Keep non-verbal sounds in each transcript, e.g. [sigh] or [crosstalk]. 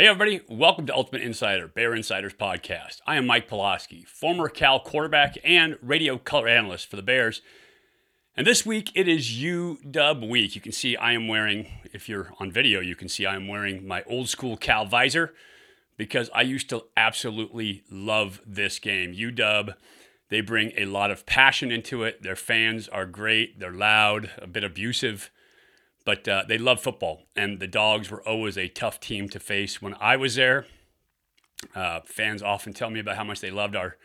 Hey, everybody, welcome to Ultimate Insider, Bear Insiders Podcast. I am Mike Pawlawski, former Cal quarterback and radio color analyst for the Bears. And this week it is UW week. You can see I am wearing, if you're on video, you can see I am wearing my old school Cal visor because I used to absolutely love this game. UW, they bring a lot of passion into it. Their fans are great, they're loud, a bit abusive but uh, they love football, and the Dogs were always a tough team to face when I was there. Uh, fans often tell me about how much they loved our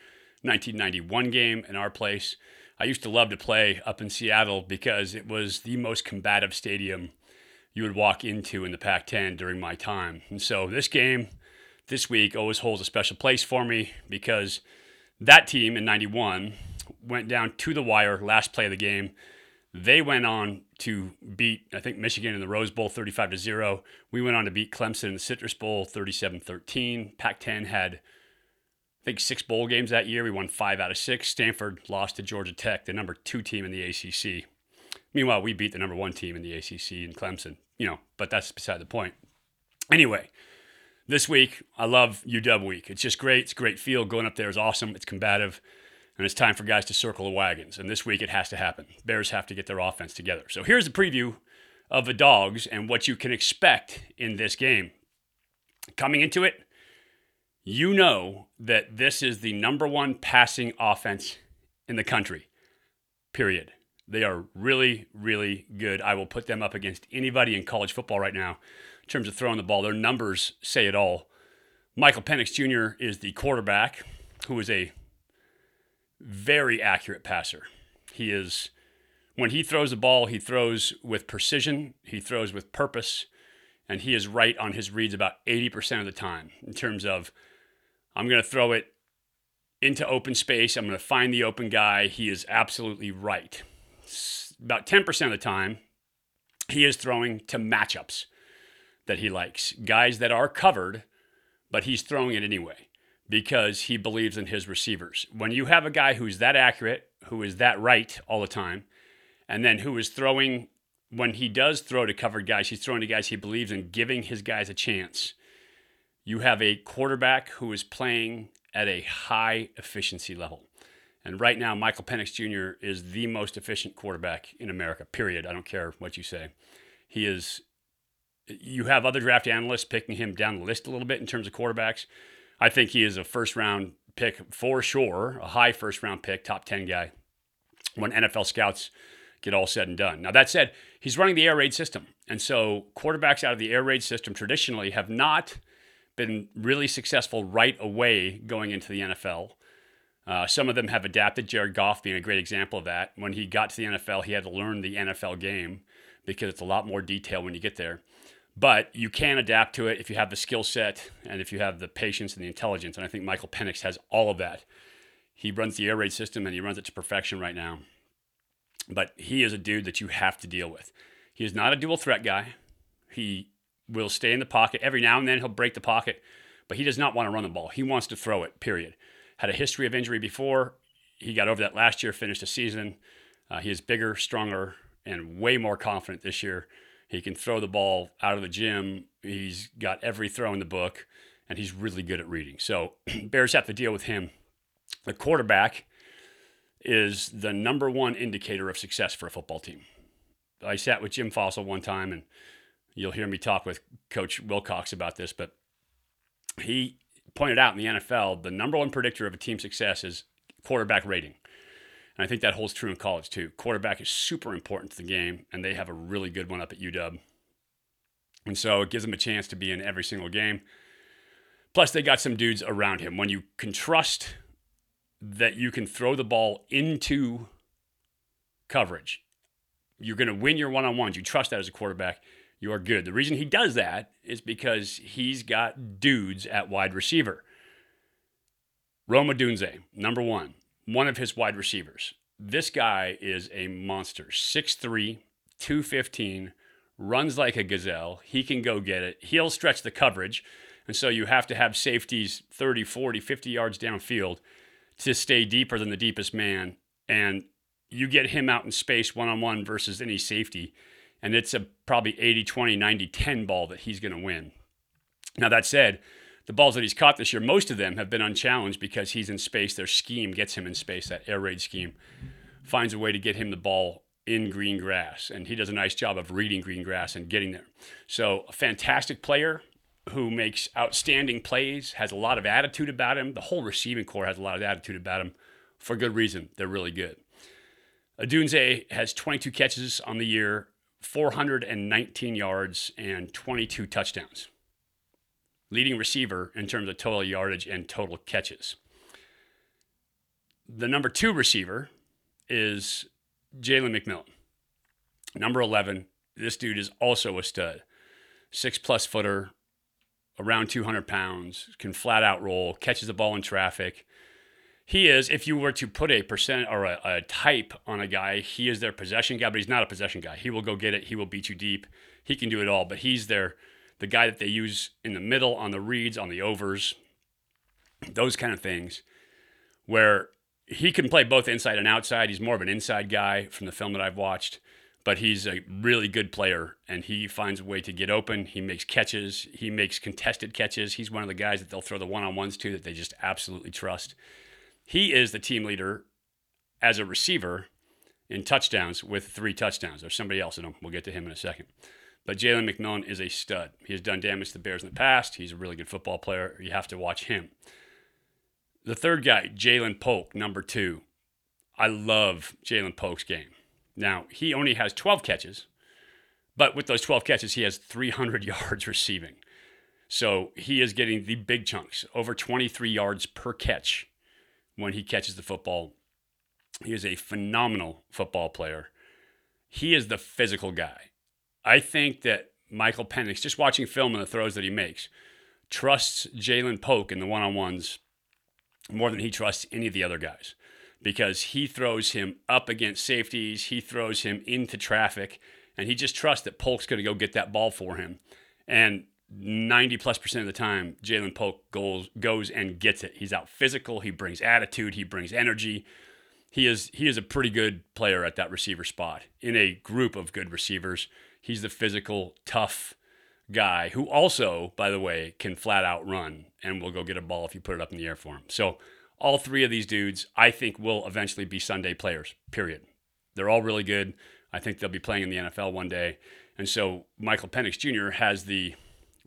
1991 game in our place. I used to love to play up in Seattle because it was the most combative stadium you would walk into in the Pac 10 during my time. And so this game this week always holds a special place for me because that team in 91 went down to the wire last play of the game they went on to beat, I think, Michigan in the Rose Bowl 35 to 0. We went on to beat Clemson in the Citrus Bowl 37 13. Pac 10 had, I think, six bowl games that year. We won five out of six. Stanford lost to Georgia Tech, the number two team in the ACC. Meanwhile, we beat the number one team in the ACC in Clemson, you know, but that's beside the point. Anyway, this week, I love UW week. It's just great. It's a great feel. Going up there is awesome. It's combative and it's time for guys to circle the wagons. And this week it has to happen. Bears have to get their offense together. So here's a preview of the Dogs and what you can expect in this game. Coming into it, you know that this is the number one passing offense in the country, period. They are really, really good. I will put them up against anybody in college football right now in terms of throwing the ball. Their numbers say it all. Michael Penix Jr. is the quarterback, who is a very accurate passer. He is, when he throws the ball, he throws with precision, he throws with purpose, and he is right on his reads about 80% of the time in terms of, I'm going to throw it into open space, I'm going to find the open guy. He is absolutely right. About 10% of the time, he is throwing to matchups that he likes, guys that are covered, but he's throwing it anyway because he believes in his receivers. When you have a guy who's that accurate, who is that right all the time, and then who is throwing, when he does throw to covered guys, he's throwing to guys he believes in, giving his guys a chance. You have a quarterback who is playing at a high efficiency level. And right now, Michael Penix Jr. is the most efficient quarterback in America, period. I don't care what you say. He is, you have other draft analysts picking him down the list a little bit in terms of quarterbacks. I think he is a first round pick for sure, a high first round pick, top 10 guy when NFL scouts get all said and done. Now, that said, he's running the air raid system. And so quarterbacks out of the air raid system traditionally have not been really successful right away going into the NFL. Uh, some of them have adapted, Jared Goff being a great example of that. When he got to the NFL, he had to learn the NFL game because it's a lot more detail when you get there. But you can adapt to it if you have the skill set and if you have the patience and the intelligence. And I think Michael Penix has all of that. He runs the air raid system and he runs it to perfection right now. But he is a dude that you have to deal with. He is not a dual threat guy. He will stay in the pocket. Every now and then he'll break the pocket, but he does not want to run the ball. He wants to throw it, period. Had a history of injury before. He got over that last year, finished the season. Uh, he is bigger, stronger, and way more confident this year. He can throw the ball out of the gym. He's got every throw in the book, and he's really good at reading. So [clears throat] Bears have to deal with him. The quarterback is the number one indicator of success for a football team. I sat with Jim Fassel one time, and you'll hear me talk with Coach Wilcox about this, but he pointed out in the NFL the number one predictor of a team's success is quarterback rating. And I think that holds true in college too. Quarterback is super important to the game, and they have a really good one up at UW. And so it gives them a chance to be in every single game. Plus, they got some dudes around him. When you can trust that you can throw the ball into coverage, you're going to win your one on ones. You trust that as a quarterback, you are good. The reason he does that is because he's got dudes at wide receiver. Rome Odunze, number one one of his wide receivers. This guy is a monster. 6'3, 215, runs like a gazelle. He can go get it. He'll stretch the coverage. And so you have to have safeties 30, 40, 50 yards downfield to stay deeper than the deepest man. And you get him out in space one on one versus any safety. And it's a probably 80, 20, 90, 10 ball that he's going to win. Now, that said, the balls that he's caught this year, most of them have been unchallenged because he's in space. Their scheme gets him in space. That air raid scheme finds a way to get him the ball in green grass. And he does a nice job of reading green grass and getting there. So, a fantastic player who makes outstanding plays, has a lot of attitude about him. The whole receiving core has a lot of attitude about him for good reason. They're really good. Odunze has 22 catches on the year, 419 yards, and 22 touchdowns. Leading receiver in terms of total yardage and total catches. The number two receiver is Jalen McMillan. Number 11, this dude is also a stud. Six plus footer, around 200 pounds, can flat out roll, catches the ball in traffic. He is, if you were to put a percent or a, a, type on a guy, he is their possession guy, but he's not a possession guy. He will go get it. He will beat you deep. He can do it all, but he's their the guy that they use in the middle on the reads, on the overs, those kind of things, where he can play both inside and outside. He's more of an inside guy from the film that I've watched but he's a really good player and he finds a way to get open. He makes catches, he makes contested catches. He's one of the guys that they'll throw the one on ones to that they just absolutely trust. He is the team leader as a receiver in touchdowns with three touchdowns. There's somebody else in them. We'll get to him in a second. But Jalen McMillan is a stud. He has done damage to the Bears in the past. He's a really good football player. You have to watch him. The third guy, Ja'Lynn Polk, number two. I love Ja'Lynn Polk's game. Now, he only has 12 catches, but with those 12 catches, he has 300 [laughs] yards receiving. So he is getting the big chunks, over 23 yards per catch when he catches the football. He is a phenomenal football player. He is the physical guy. I think that Michael Penix, just watching film and the throws that he makes, trusts Ja'Lynn Polk in the one on ones more than he trusts any of the other guys because he throws him up against safeties, he throws him into traffic, and he just trusts that Polk's going to go get that ball for him. And 90 plus percent of the time, Ja'Lynn Polk goes, goes and gets it. He's out physical, he brings attitude, he brings energy. He is he is a pretty good player at that receiver spot in a group of good receivers. He's the physical, tough guy who also, by the way, can flat out run and will go get a ball if you put it up in the air for him. So all three of these dudes, I think, will eventually be Sunday players, period. They're all really good. I think they'll be playing in the NFL one day. And so Michael Penix Jr. has the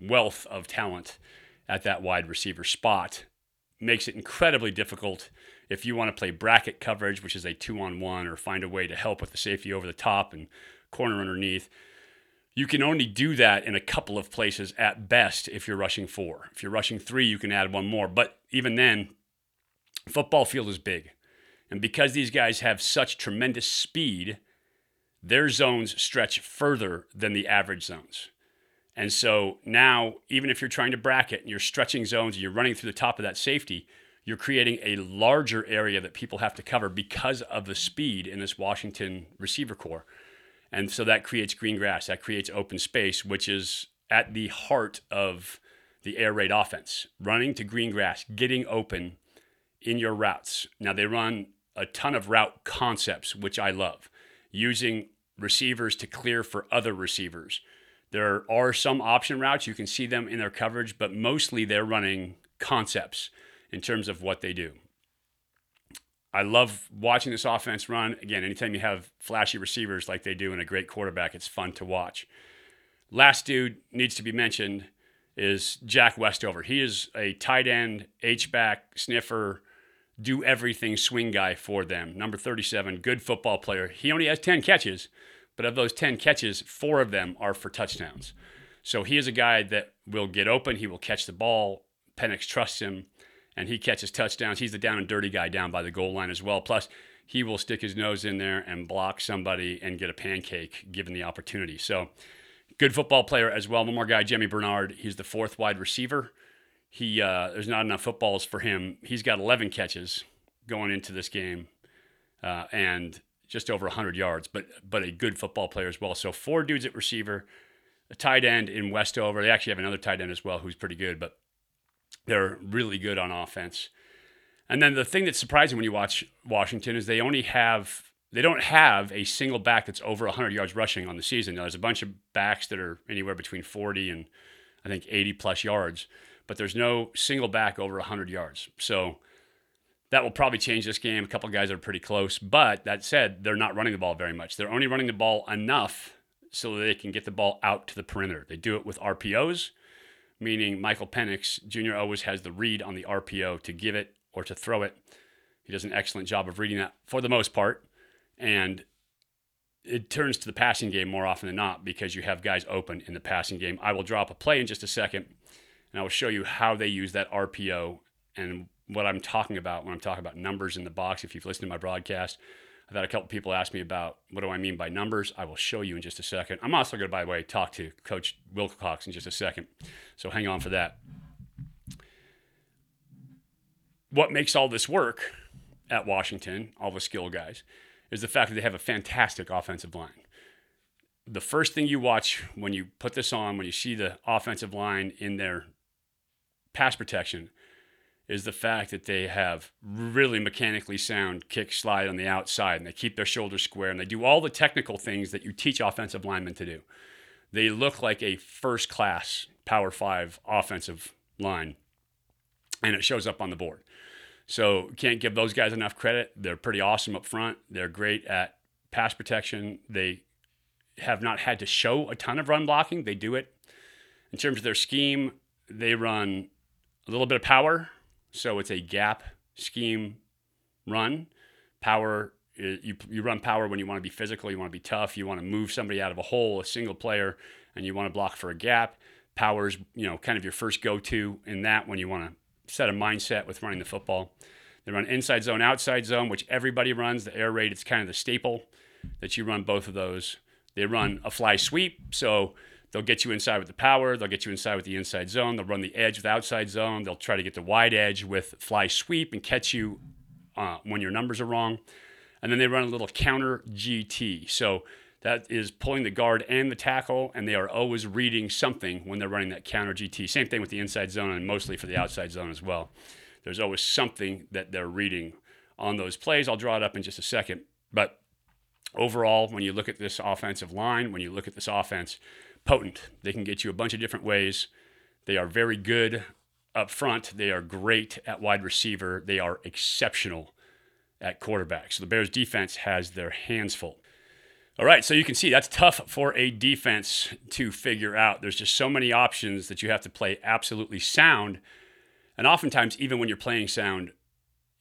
wealth of talent at that wide receiver spot. Makes it incredibly difficult if you want to play bracket coverage, which is a two on one, or find a way to help with the safety over the top and corner underneath. You can only do that in a couple of places at best if you're rushing four. If you're rushing three, you can add one more. But even then, football field is big. And because these guys have such tremendous speed, their zones stretch further than the average zones. And so now, even if you're trying to bracket and you're stretching zones and you're running through the top of that safety, you're creating a larger area that people have to cover because of the speed in this Washington receiver core. And so that creates green grass, that creates open space, which is at the heart of the air raid offense. Running to green grass, getting open, in your routes. Now, they run a ton of route concepts, which I love, using receivers to clear for other receivers. There are some option routes, you can see them in their coverage, but mostly they're running concepts in terms of what they do. I love watching this offense run. Again, anytime you have flashy receivers like they do and a great quarterback, it's fun to watch. Last dude needs to be mentioned is Jack Westover. He is a tight end, H back, sniffer, do everything swing guy for them. Number 37, good football player. He only has 10 catches, but of those 10 catches, four of them are for touchdowns. So he is a guy that will get open, he will catch the ball. Penix trusts him, and he catches touchdowns. He's the down and dirty guy down by the goal line as well. Plus, he will stick his nose in there and block somebody and get a pancake given the opportunity. So, good football player as well. One more guy, Germie Bernard. He's the fourth wide receiver he uh, there's not enough footballs for him. He's got 11 catches going into this game, uh, and just over 100 yards. But but a good football player as well. So four dudes at receiver, a tight end in Westover. They actually have another tight end as well who's pretty good, but they're really good on offense. And then the thing that's surprising when you watch Washington is they only have they don't have a single back that's over 100 yards rushing on the season. Now, there's a bunch of backs that are anywhere between 40 and I think 80 plus yards, but there's no single back over 100 yards. So that will probably change this game. A couple guys are pretty close, but that said, they're not running the ball very much. They're only running the ball enough so that they can get the ball out to the perimeter. They do it with RPOs, meaning Michael Penix Jr. always has the read on the RPO to give it or to throw it. He does an excellent job of reading that for the most part. And it turns to the passing game more often than not because you have guys open in the passing game. I will drop a play in just a second and I will show you how they use that RPO and what I'm talking about when I'm talking about numbers in the box. If you've listened to my broadcast, I've had a couple people ask me about what do I mean by numbers. I will show you in just a second. I'm also going to, by the way, talk to Coach Wilcox in just a second. So hang on for that. What makes all this work at Washington, all the skill guys, is the fact that they have a fantastic offensive line. The first thing you watch when you put this on, when you see the offensive line in their pass protection, is the fact that they have really mechanically sound kick slide on the outside and they keep their shoulders square and they do all the technical things that you teach offensive linemen to do. They look like a first class Power Five offensive line, and it shows up on the board. So can't give those guys enough credit. They're pretty awesome up front. They're great at pass protection. They have not had to show a ton of run blocking. They do it. In terms of their scheme, they run a little bit of power, so it's a gap scheme run. Power, uh, you, you run power when you want to be physical, you want to be tough, you want to move somebody out of a hole, a single player, and you want to block for a gap. Power's, you know, kind of your first go-to in that when you want to set a mindset with running the football. They run inside zone, outside zone, which everybody runs. The air raid, it's kind of the staple that you run both of those. They run a fly sweep, so They'll get you inside with the power. They'll get you inside with the inside zone. They'll run the edge with outside zone. They'll try to get the wide edge with fly sweep and catch you uh, when your numbers are wrong. And then they run a little counter GT. So that is pulling the guard and the tackle, and they are always reading something when they're running that counter GT. Same thing with the inside zone and mostly for the outside zone as well. There's always something that they're reading on those plays. I'll draw it up in just a second. But overall, when you look at this offensive line, when you look at this offense, potent. They can get you a bunch of different ways. They are very good up front. They are great at wide receiver. They are exceptional at quarterback. So the Bears defense has their hands full. All right, so you can see that's tough for a defense to figure out. There's just so many options that you have to play absolutely sound. And oftentimes, even when you're playing sound,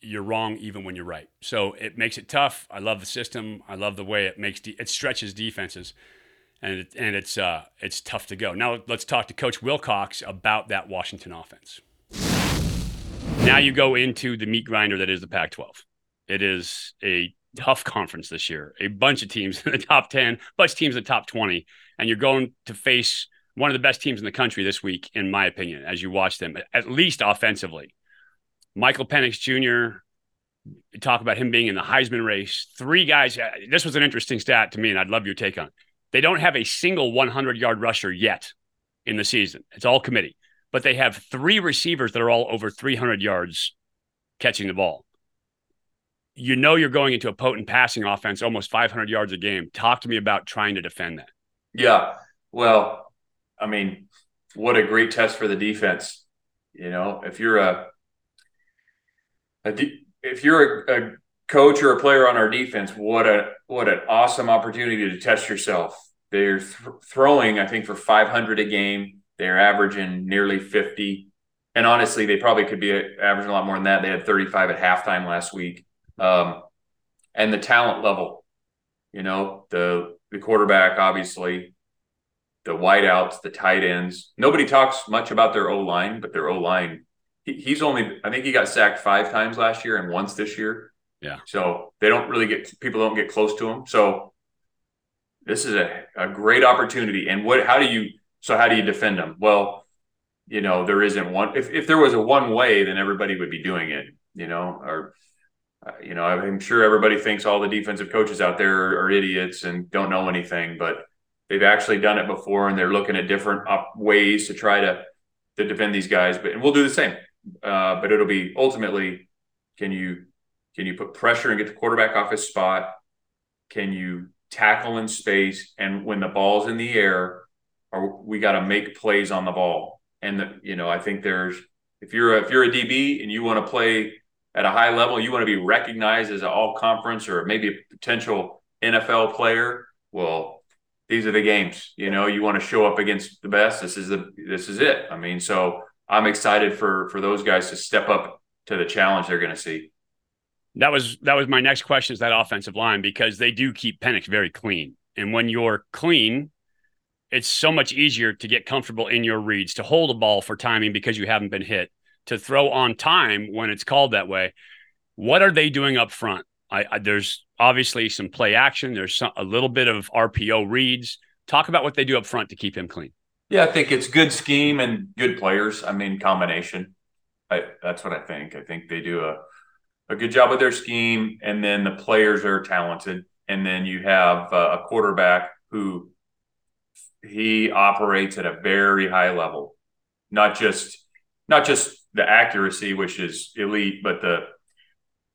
you're wrong even when you're right. So it makes it tough. I love the system. I love the way it makes de- it stretches defenses and it, and it's uh, it's tough to go. Now let's talk to Coach Wilcox about that Washington offense. Now you go into the meat grinder that is the Pac-12. It is a tough conference this year. A bunch of teams [laughs] in the top 10, bunch of teams in the top 20, and you're going to face one of the best teams in the country this week, in my opinion, as you watch them, at least offensively. Michael Penix Jr. Talk about him being in the Heisman race. Three guys. Uh, this was an interesting stat to me, and I'd love your take on. It they don't have a single 100 yard rusher yet in the season. It's all committee, but they have three receivers that are all over 300 yards catching the ball. You know you're going into a potent passing offense, almost 500 yards a game. Talk to me about trying to defend that. Yeah. Well, I mean, what a great test for the defense. You know, if you're a, a if you're a, a coach or a player on our defense, what a what an awesome opportunity to test yourself. They're th- throwing, I think, for 500 a game. They're averaging nearly 50, and honestly, they probably could be averaging a lot more than that. They had 35 at halftime last week, um, and the talent level, you know, the the quarterback, obviously, the wideouts, the tight ends. Nobody talks much about their O line, but their O line. He, he's only, I think, he got sacked five times last year and once this year. Yeah. So they don't really get people don't get close to them. So this is a, a great opportunity. And what how do you so how do you defend them? Well, you know, there isn't one if, if there was a one way, then everybody would be doing it, you know, or uh, you know, I'm sure everybody thinks all the defensive coaches out there are, are, idiots and don't know anything, but they've actually done it before and they're looking at different up ways to try to to defend these guys. But and we'll do the same. Uh, but it'll be ultimately, can you can you put pressure and get the quarterback off his spot? Can you tackle in space? And when the ball's in the air, we got to make plays on the ball. And the, you know, I think there's if you're a, if you're a DB and you want to play at a high level, you want to be recognized as an all conference or maybe a potential NFL player. Well, these are the games. You know, you want to show up against the best. This is the this is it. I mean, so I'm excited for for those guys to step up to the challenge they're going to see. That was that was my next question is that offensive line because they do keep Penix very clean. And when you're clean, it's so much easier to get comfortable in your reads, to hold a ball for timing because you haven't been hit, to throw on time when it's called that way. What are they doing up front? I, I, there's obviously some play action. There's some, a little bit of RPO reads. Talk about what they do up front to keep him clean. Yeah, I think it's good scheme and good players. I mean, combination. I, that's what I think. I think they do a, a good job with their scheme, and then the players are talented. And then you have uh, a quarterback who he operates at a very high level, not just not just the accuracy, which is elite, but the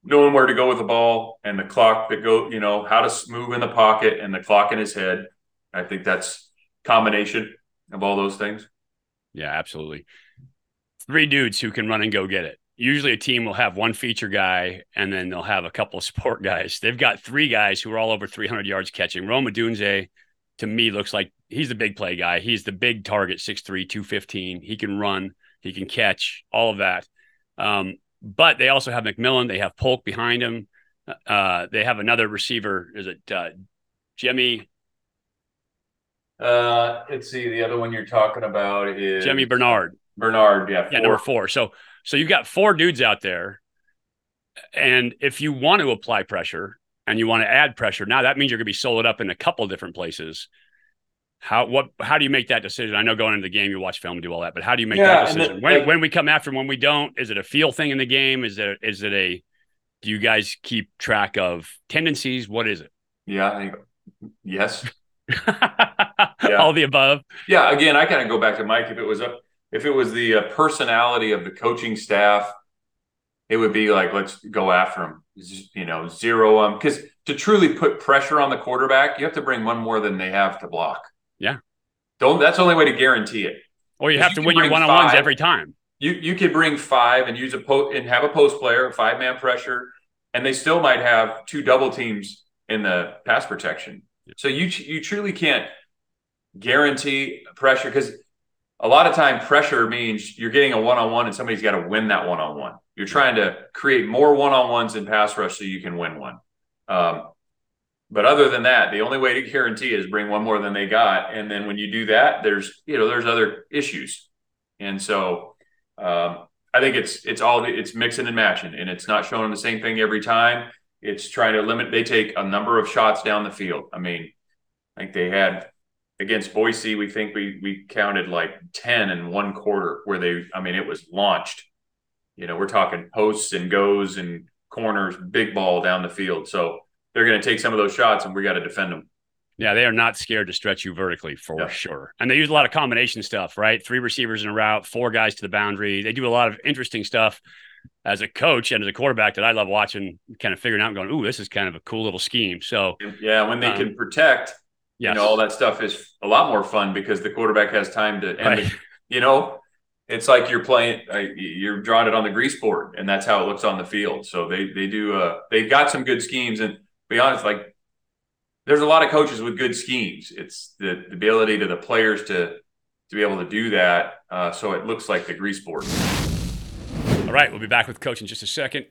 knowing where to go with the ball and the clock that go, you know, how to move in the pocket and the clock in his head. I think that's combination of all those things. Yeah, absolutely. Three dudes who can run and go get it. Usually a team will have one feature guy and then they'll have a couple of [laughs] support guys. They've got three guys who are all over 300 yards catching. Rome Odunze, to me, looks like he's the big play guy. He's the big target, 6'3, 215. He can run, he can catch, all of that. Um, but they also have McMillan. They have Polk behind him. Uh, they have another receiver. Is it uh, Germie? Uh, let's see. The other one you're talking about is Germie Bernard. Bernard, yeah, yeah, number four. So, so you've got four dudes out there, and if you want to apply pressure and you want to add pressure, now that means you're going to be sold up in a couple different places. How what how do you make that decision? I know going into the game you watch film and do all that, but how do you make yeah, that decision? when like, when we come after and when we don't, is it a feel thing in the game? Is it is it a do you guys keep track of tendencies? What is it? Yeah, I think yes. [laughs] yeah. All the above. Yeah, again, I kind of go back to Mike. If it was a if it was the uh, personality of the coaching staff, it would be like let's go after him. You know, zero them because to truly put pressure on the quarterback, you have to bring one more than they have to block. Yeah. Don't that's the only way to guarantee it. Or you have to win your one on ones every time. You you could bring five and use a post and have a post player, five man pressure, and they still might have two double teams in the pass protection. So you you truly can't guarantee pressure because a lot of time pressure means you're getting a one on one and somebody's got to win that one on one. You're trying to create more one on ones in pass rush so you can win one. Um, but other than that, the only way to guarantee is bring one more than they got, and then when you do that, there's you know there's other issues, and so um, I think it's it's all it's mixing and matching, and it's not showing the same thing every time. It's trying to limit. They take a number of shots down the field. I mean, I think they had against Boise. We think we we counted like ten in one quarter where they. I mean, it was launched. You know, we're talking posts and goes and corners, big ball down the field. So they're going to take some of those shots, and we got to defend them. Yeah, they are not scared to stretch you vertically for yeah. sure. And they use a lot of combination stuff, right? Three receivers in a route, four guys to the boundary. They do a lot of interesting stuff as a coach and as a quarterback that I love watching, kind of figuring out and going, ooh, this is kind of a cool little scheme. So, yeah, when they um, can protect, yes. you know, all that stuff is a lot more fun because the quarterback has time to, right. you know, it's like you're playing, uh, you're drawing it on the grease board, and that's how it looks on the field. So they they do, uh, they've got some good schemes, and be honest, like there's a lot of coaches with good schemes. It's the, the ability to the players to to be able to do that, uh, so it looks like the grease board. All right, we'll be back with coach in just a second.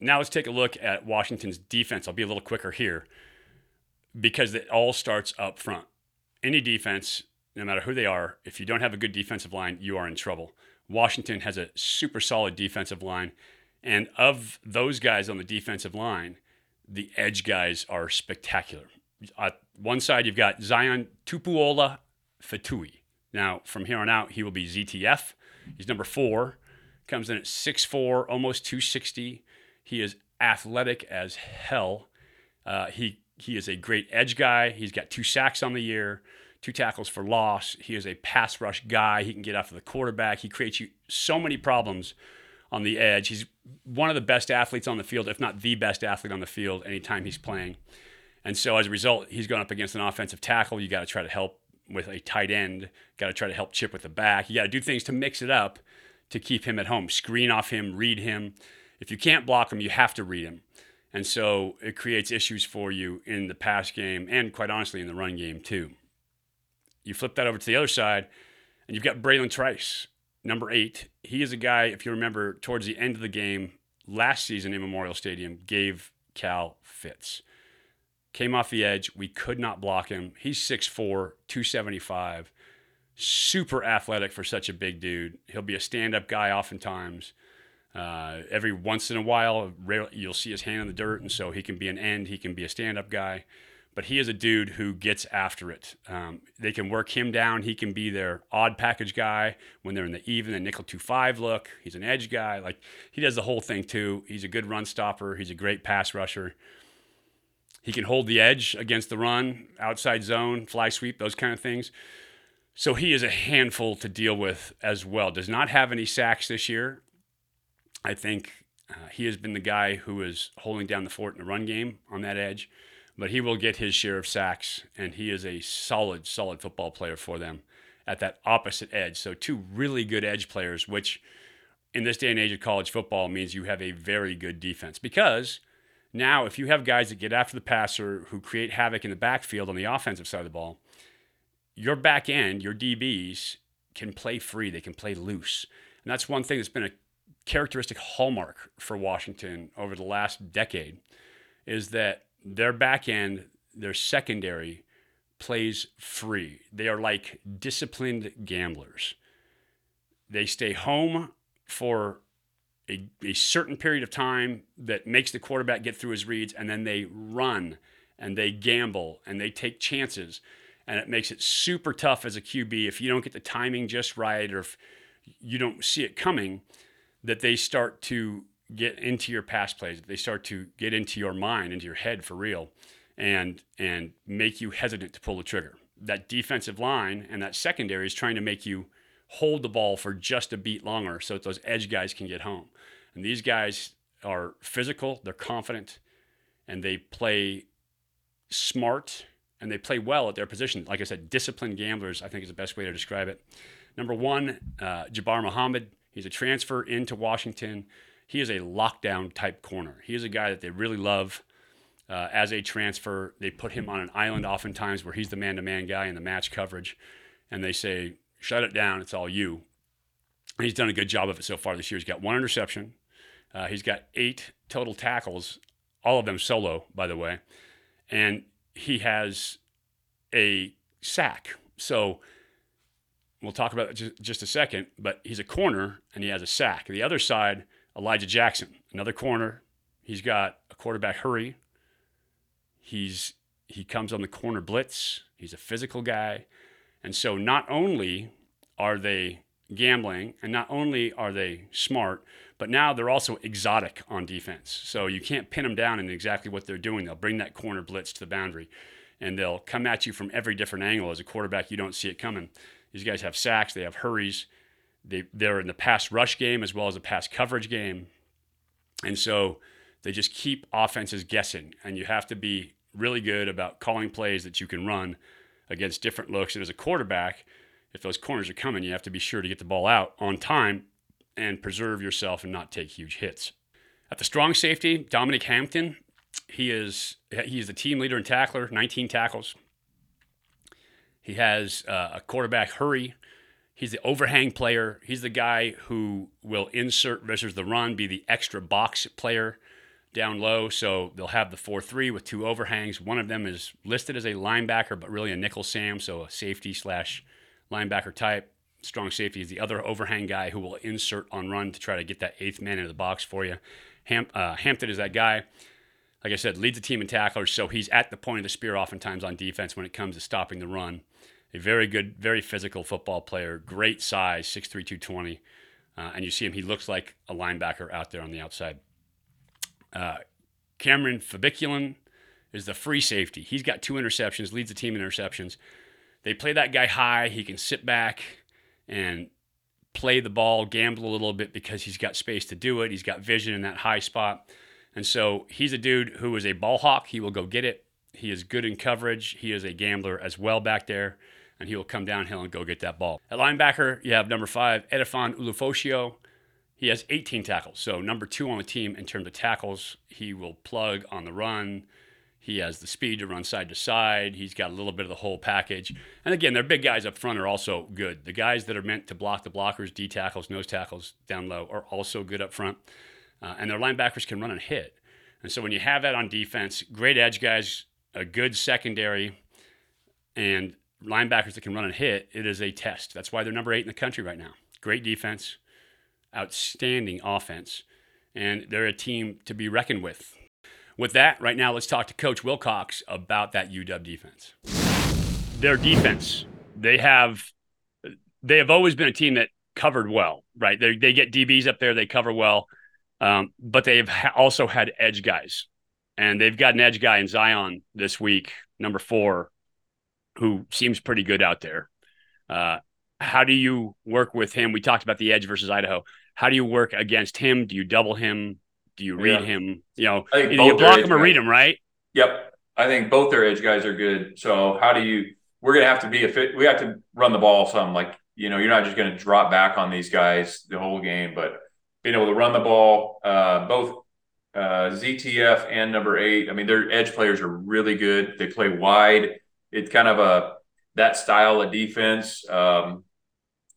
Now let's take a look at Washington's defense. I'll be a little quicker here because it all starts up front. Any defense, no matter who they are, if you don't have a good defensive line, you are in trouble. Washington has a super solid defensive line. And of those guys on the defensive line, the edge guys are spectacular. On one side, you've got Zion Tupuola Fatui. Now, from here on out, he will be ZTF. He's number four, comes in at 6'4, almost 260. He is athletic as hell. Uh, he, he is a great edge guy. He's got two sacks on the year, two tackles for loss. He is a pass rush guy. He can get after the quarterback. He creates you so many problems on the edge. He's one of the best athletes on the field, if not the best athlete on the field, anytime he's playing. And so as a result, he's going up against an offensive tackle. You got to try to help with a tight end. Got to try to help chip with the back. You got to do things to mix it up to keep him at home. Screen off him, read him. If you can't block him, you have to read him. And so it creates issues for you in the pass game and, quite honestly, in the run game, too. You flip that over to the other side, and you've got Bralen Trice, number eight. He is a guy, if you remember, towards the end of the game last season in Memorial Stadium, gave Cal fits. Came off the edge. We could not block him. He's 6'4, 275. Super athletic for such a big dude. He'll be a stand up guy oftentimes. Uh, every once in a while, you'll see his hand in the dirt, and so he can be an end, he can be a stand up guy. But he is a dude who gets after it. Um, they can work him down. He can be their odd package guy when they're in the even and nickel 2 5 look. He's an edge guy. Like he does the whole thing too. He's a good run stopper. He's a great pass rusher. He can hold the edge against the run, outside zone, fly sweep, those kind of things. So he is a handful to deal with as well. Does not have any sacks this year. I think uh, he has been the guy who is holding down the fort in the run game on that edge, but he will get his share of sacks, and he is a solid, solid football player for them at that opposite edge. So, two really good edge players, which in this day and age of college football means you have a very good defense because now if you have guys that get after the passer who create havoc in the backfield on the offensive side of the ball, your back end, your DBs, can play free, they can play loose. And that's one thing that's been a characteristic hallmark for Washington over the last decade is that their back end, their secondary, plays free. They are like disciplined gamblers. They stay home for a, a certain period of time that makes the quarterback get through his reads, and then they run and they gamble and they take chances. And it makes it super tough as a QB if you don't get the timing just right or if you don't see it coming that they start to get into your pass plays, they start to get into your mind, into your head for real, and and make you hesitant to pull the trigger. That defensive line and that secondary is trying to make you hold the ball for just a beat longer so that those edge guys can get home. And these guys are physical, they're confident, and they play smart and they play well at their position. Like I said, disciplined gamblers, I think is the best way to describe it. Number one, uh, Jabbar Muhammad, He's a transfer into Washington. He is a lockdown type corner. He is a guy that they really love uh, as a transfer. They put him on an island oftentimes where he's the man to man guy in the match coverage. And they say, shut it down. It's all you. And he's done a good job of it so far this year. He's got one interception. Uh, he's got eight total tackles, all of them solo, by the way. And he has a sack. So We'll talk about it just a second, but he's a corner and he has a sack. The other side, Elijah Jackson, another corner. He's got a quarterback hurry. He's he comes on the corner blitz. He's a physical guy. And so not only are they gambling and not only are they smart, but now they're also exotic on defense. So you can't pin them down in exactly what they're doing. They'll bring that corner blitz to the boundary and they'll come at you from every different angle. As a quarterback, you don't see it coming. These guys have sacks, they have hurries, they, they're in the pass rush game as well as a pass coverage game. And so they just keep offenses guessing. And you have to be really good about calling plays that you can run against different looks. And as a quarterback, if those corners are coming, you have to be sure to get the ball out on time and preserve yourself and not take huge hits. At the strong safety, Dominic Hampton, he is he is the team leader and tackler, 19 tackles, he has uh, a quarterback hurry. He's the overhang player. He's the guy who will insert versus the run, be the extra box player down low. So they'll have the 4 3 with two overhangs. One of them is listed as a linebacker, but really a nickel Sam, so a safety slash linebacker type. Strong safety is the other overhang guy who will insert on run to try to get that eighth man into the box for you. Ham, uh, Hampton is that guy. Like I said, leads the team in tacklers, so he's at the point of the spear oftentimes on defense when it comes to stopping the run a very good, very physical football player, great size, 6'3", 220. Uh, and you see him, he looks like a linebacker out there on the outside. Uh, Kamren Fabiculanan is the free safety. He's got two interceptions, leads the team in interceptions. They play that guy high. He can sit back and play the ball, gamble a little bit because he's got space to do it. He's got vision in that high spot. And so he's a dude who is a ball hawk. He will go get it. He is good in coverage. He is a gambler as well back there. and he will come downhill and go get that ball. At linebacker, you have number five, Edifon Ulofoshio. He has 18 tackles, so number two on the team in terms of tackles. He will plug on the run. He has the speed to run side to side. He's got a little bit of the whole package. And again, their big guys up front are also good. The guys that are meant to block the blockers, D tackles, nose tackles down low, are also good up front. Uh, and their linebackers can run and hit. And so when you have that on defense, great edge guys, a good secondary, and linebackers that can run and hit, it is a test. That's why they're number eight in the country right now. Great defense, outstanding offense, and they're a team to be reckoned with. With that, right now, let's talk to Coach Wilcox about that UW defense. Their defense, they have, they have always been a team that covered well, right? They, they get DBs up there, they cover well. Um, but they've ha- also had edge guys, and they've got an edge guy in Zion this week, number four, who seems pretty good out there. Uh, how do you work with him? We talked about the edge versus Idaho. How do you work against him? Do you double him? Do you read yeah. him? You know, either you block him or read him, right? Yep. I think both their edge guys are good. So how do you? We're gonna have to be a fit. We have to run the ball some. Like you know, you're not just gonna drop back on these guys the whole game, but being able to run the ball. Uh, both uh, ZTF and number eight. I mean, their edge players are really good. They play wide. It's kind of a that style of defense. Um,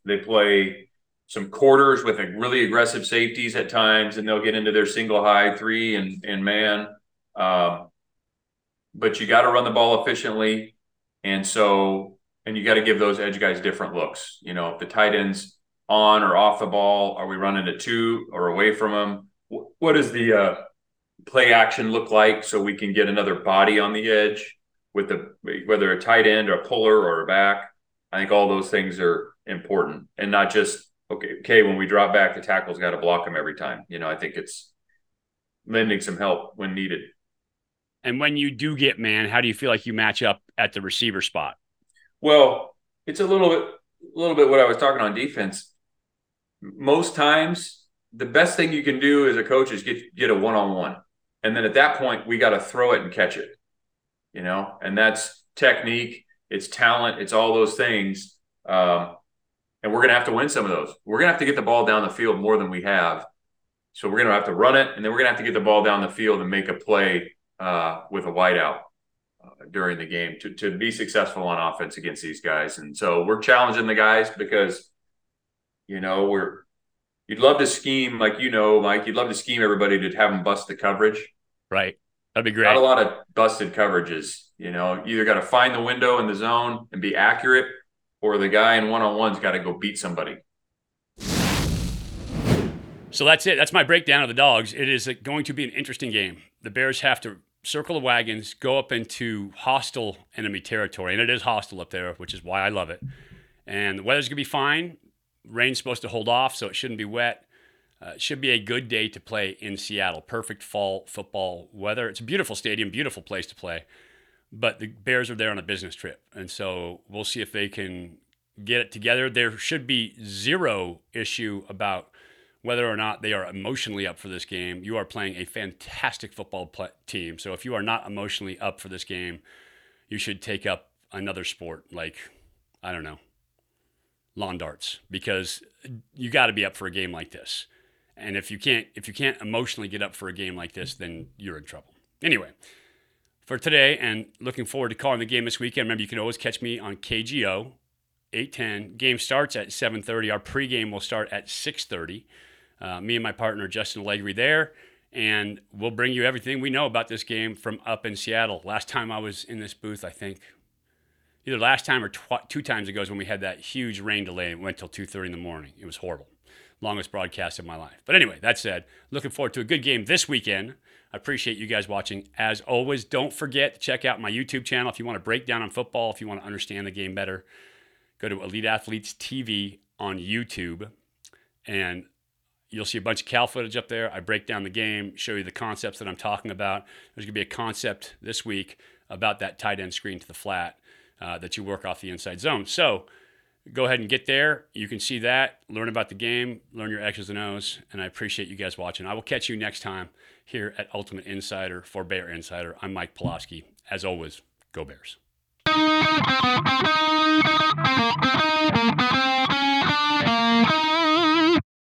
they play some quarters with really aggressive safeties at times, and they'll get into their single high three and and man. Um, but you got to run the ball efficiently, and so and you got to give those edge guys different looks. You know, if the tight ends on or off the ball? Are we running a two or away from them? What does the uh, play action look like so we can get another body on the edge with the whether a tight end or a puller or a back? I think all those things are important and not just okay. Okay, when we drop back, the tackle's got to block them every time. You know, I think it's lending some help when needed. And when you do get man, how do you feel like you match up at the receiver spot? Well, it's a little bit, a little bit what I was talking on defense most times the best thing you can do as a coach is get get a one on one, and then at that point we got to throw it and catch it, you know, and that's technique, it's talent, it's all those things, um, and we're gonna have to win some of those. We're gonna have to get the ball down the field more than we have, so we're gonna have to run it, and then we're gonna have to get the ball down the field and make a play uh, with a wideout. Uh, during the game to, to be successful on offense against these guys. And so we're challenging the guys because you know, we're you'd love to scheme like you know, Mike. You'd love to scheme everybody to have them bust the coverage. Right. That'd be great. Not a lot of busted coverages. You know, you either got to find the window in the zone and be accurate, or the guy in one on one's got to go beat somebody. So that's it. That's my breakdown of the dogs. It is going to be an interesting game. The Bears have to circle the wagons, go up into hostile enemy territory, and it is hostile up there, which is why I love it. And the weather's going to be fine rain's supposed to hold off, so it shouldn't be wet. Uh, it should be a good day to play in Seattle. Perfect fall football weather. It's a beautiful stadium, beautiful place to play. But the Bears are there on a business trip. And so we'll see if they can get it together. There should be zero issue about whether or not they are emotionally up for this game. You are playing a fantastic football team. So if you are not emotionally up for this game, you should take up another sport like, I don't know, lawn darts because you got to be up for a game like this. And if you can't if you can't emotionally get up for a game like this, then you're in trouble. Anyway, for today and looking forward to calling the game this weekend. Remember, you can always catch me on KGO 810. Game starts at 7:30. Our pregame will start at 6:30. Uh, me and my partner Justin Allegri there, and we'll bring you everything we know about this game from up in Seattle. Last time I was in this booth, I think either last time or tw- two times ago is when we had that huge rain delay and went till 2.30 in the morning. It was horrible. Longest broadcast of my life. But anyway, that said, looking forward to a good game this weekend. I appreciate you guys watching. As always, don't forget to check out my YouTube channel if you want to break down on football, if you want to understand the game better. Go to Elite Athletes TV on YouTube, and you'll see a bunch of Cal footage up there. I break down the game, show you the concepts that I'm talking about. There's going to be a concept this week about that tight end screen to the flat uh, that you work off the inside zone. So go ahead and get there. You can see that, learn about the game, learn your X's and O's, and I appreciate you guys watching. I will catch you next time here at Ultimate Insider for Bear Insider. I'm Mike Pawlawski. As always, go Bears.